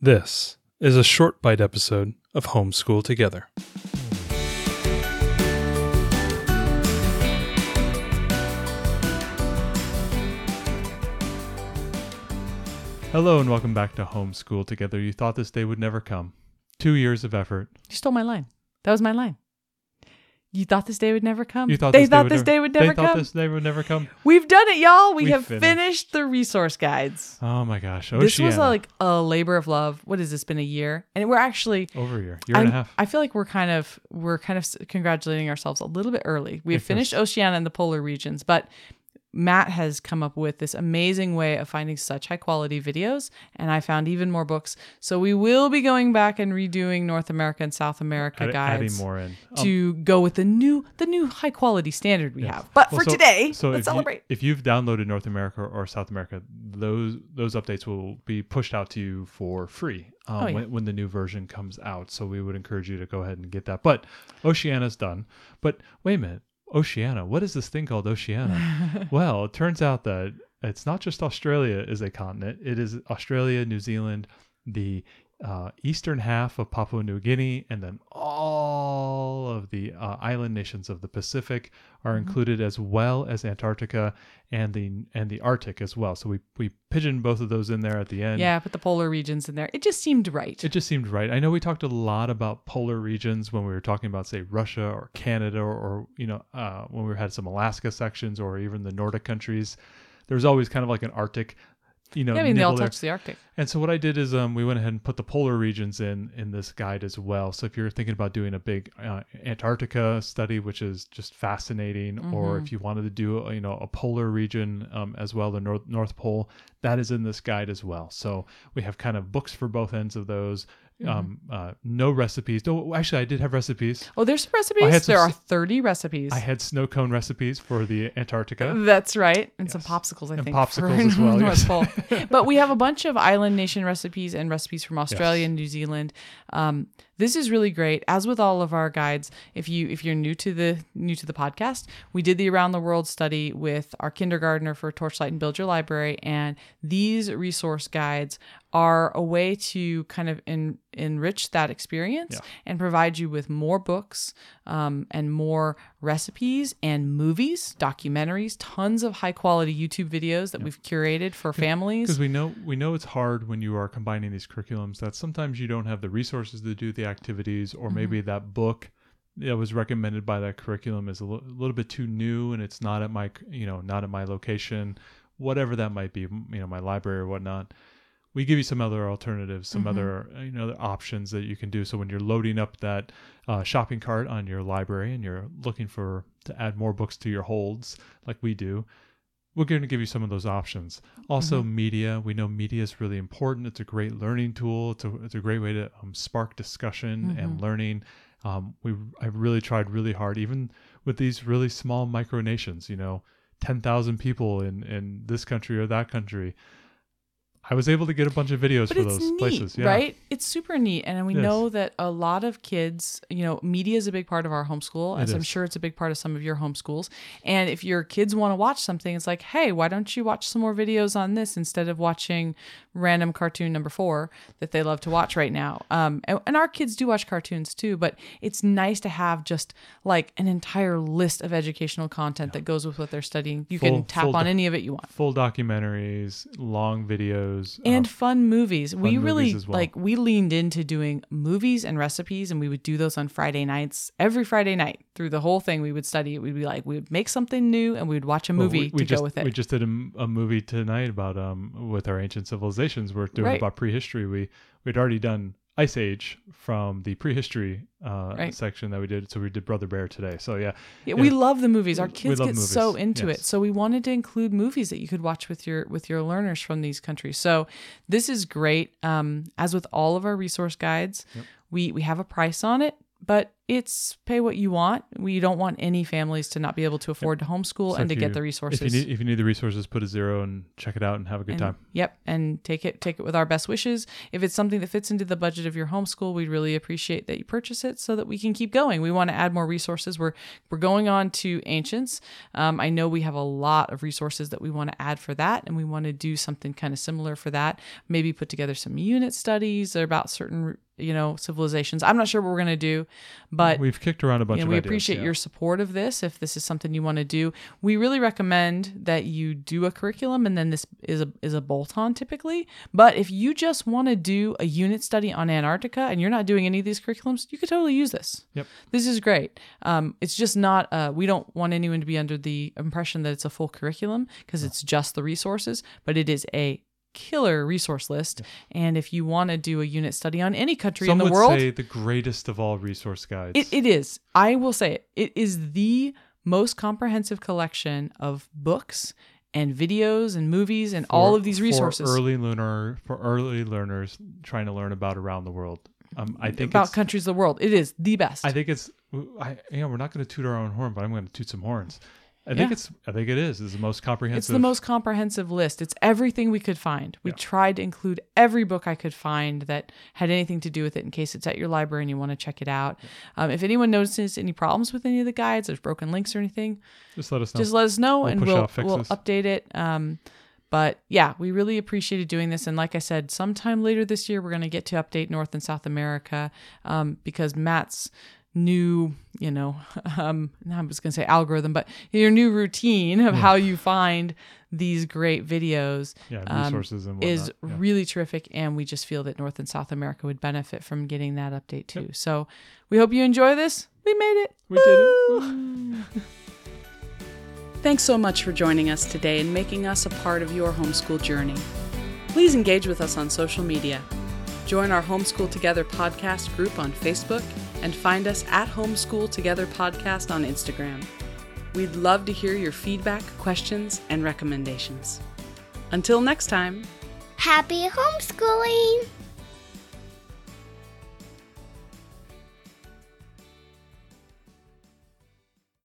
This is a short bite episode of Homeschool Together. Hello and welcome back to Homeschool Together. You thought this day would never come. Two years of effort. You stole my line. That was my line. You thought this day would never come. You thought they this thought day this would day would They never thought come. this day would never come. We've done it, y'all. We, We have finished. finished. the resource guides. Oh my gosh. This was like a labor of love. What has this been a year? And we're actually over a year, year and a I'm- half. I feel like we're kind of we're kind of congratulating ourselves a little bit early. We have finished Oceania and the polar regions, but Matt has come up with this amazing way of finding such high quality videos, and I found even more books. So we will be going back and redoing North America and South America Add- guides in. Um, to go with the new the new high quality standard we Yes. have. But Well, for so- today, so let's if you- celebrate. if you've downloaded North America or South America, those those updates will be pushed out to you for free um, Oh, yeah. when, when the new version comes out. So we would encourage you to go ahead and get that. But Oceania's done. But wait a minute, Oceania. What is this thing called Oceania? well, it turns out that it's not just Australia is a continent. It is Australia, New Zealand, the uh, eastern half of Papua New Guinea, and then all of the uh, island nations of the Pacific are Mm-hmm. included, as well as Antarctica and the and the Arctic as well. So we we pigeoned both of those in there at the end. yeah, put the polar regions in there. It just seemed right. It just seemed right. I know we talked a lot about polar regions when we were talking about, say, Russia or Canada, or, or you know, uh, when we had some Alaska sections, or even the Nordic countries. There's always kind of like an Arctic, you know, yeah, I mean they all there. touch the Arctic. And so what I did is um, we went ahead and put the polar regions in in this guide as well. So if you're thinking about doing a big uh, Antarctica study, which is just fascinating, or Mm-hmm. if you wanted to do you know a polar region um, as well, the North North Pole, that is in this guide as well. So we have kind of books for both ends of those. Mm-hmm. Um, uh, no recipes. No, actually, I did have recipes. Oh, there's some recipes. there are 30 recipes. I had snow cone recipes for the Antarctica. That's right. And some popsicles, I And think. popsicles as well, yes. But we have a bunch of island nation recipes and recipes from Australia and New Zealand. Um, this is really great. As with all of our guides, if you if you're new to the new to the podcast, we did the around the world study with our kindergartner for Torchlight and Build Your Library, and these resource guides are a way to kind of en- enrich that experience Yeah. and provide you with more books um, and more recipes and movies, documentaries, tons of high quality YouTube videos that we've curated for families. because we know we know it's hard when you are combining these curriculums that sometimes you don't have the resources to do the activities or maybe that book that was recommended by that curriculum is a little bit too new and it's not at my you know not at my location whatever that might be you know my library or whatnot we give you some other alternatives some other uh, you know other options that you can do so when you're loading up that uh, shopping cart on your library and you're looking for to add more books to your holds like we do we're going to give you some of those options. Also, media. We know media is really important. It's a great learning tool. It's a, it's a great way to um, spark discussion and learning. Um, we I've really tried really hard, even with these really small micronations. You know, ten thousand people in in this country or that country. I was able to get a bunch of videos but for those neat, places. Yeah. right? It's super neat, and we It know that a lot of kids, you know, media is a big part of our homeschool, as I'm sure it's a big part of some of your homeschools. And if your kids want to watch something, it's like, hey, why don't you watch some more videos on this instead of watching random cartoon number four that they love to watch right now? Um, and, and our kids do watch cartoons too, but it's nice to have just like an entire list of educational content that goes with what they're studying. You Full- can tap on doc- any of it you want Full documentaries, long videos, and uh, fun movies. we movies really well. like we leaned into doing movies and recipes and we would do those on Friday nights. Every Friday night through the whole thing we would study it. We'd be like we would make something new and we would watch a Well, movie we, we to just, go with it. We just did a movie tonight about um with our ancient civilizations. We're doing Right. about prehistory. We we'd already done Ice Age from the prehistory uh, Right. section that we did. So we did Brother Bear today. So yeah, yeah, we love the movies. Our kids get so movies, into it. So we wanted to include movies that you could watch with your with your learners from these countries. So this is great. Um, as with all of our resource guides, we we have a price on it, but it's pay what you want. We don't want any families to not be able to afford to homeschool So and to if get the resources. If you need if you need the resources, put a zero and check it out and have a good And- time. Yep, and take it take it with our best wishes. If it's something that fits into the budget of your homeschool, we'd really appreciate that you purchase it so that we can keep going. We want to add more resources. We're we're going on to ancients. Um, I know we have a lot of resources that we want to add for that, and we want to do something kind of similar for that. Maybe put together some unit studies about certain you know civilizations. I'm not sure what we're gonna do, but We've kicked around a bunch you know, we ideas, appreciate yeah. your support of this. If this is something you want to do, we really recommend that you do a curriculum, and then this is a is a bolt on typically. But if you just want to do a unit study on Antarctica and you're not doing any of these curriculums, you could totally use this. Yep. This is great. Um, it's just not. Uh, we don't want anyone to be under the impression that it's a full curriculum because it's just the resources, but it is a killer resource list. And if you want to do a unit study on any country Some in the would world, say the greatest of all resource guides. it, it is. I will say it. It is the most comprehensive collection of books and videos and movies and all of these resources for early learner for early learners trying to learn about around the world. Um, I think about countries of the world. It is the best. I think it's I you know we're not going to toot our own horn, but I'm going to toot some horns. I think Yeah. it's I think it is. It's the most comprehensive. it's the most comprehensive list. It's everything we could find. We Yeah. tried to include every book I could find that had anything to do with it in case it's at your library and you want to check it out. Um, if anyone notices any problems with any of the guides, there's broken links or anything, Just let us know. just let us know We'll and we'll we'll update it. Um, but yeah, we really appreciated doing this. And like I said, sometime later this year, we're going to get to update North and South America um, because Matt's new, you know, um, I was going to say algorithm, but your new routine of how you find these great videos yeah, um, resources and whatnot. is yeah. really terrific. And we just feel that North and South America would benefit from getting that update too. So we hope you enjoy this. We made it. we did it. Thanks so much for joining us today and making us a part of your homeschool journey. Please engage with us on social media. Join our Homeschool Together podcast group on Facebook and find us at Homeschool Together Podcast on Instagram. We'd love to hear your feedback, questions, and recommendations. Until next time. Happy homeschooling!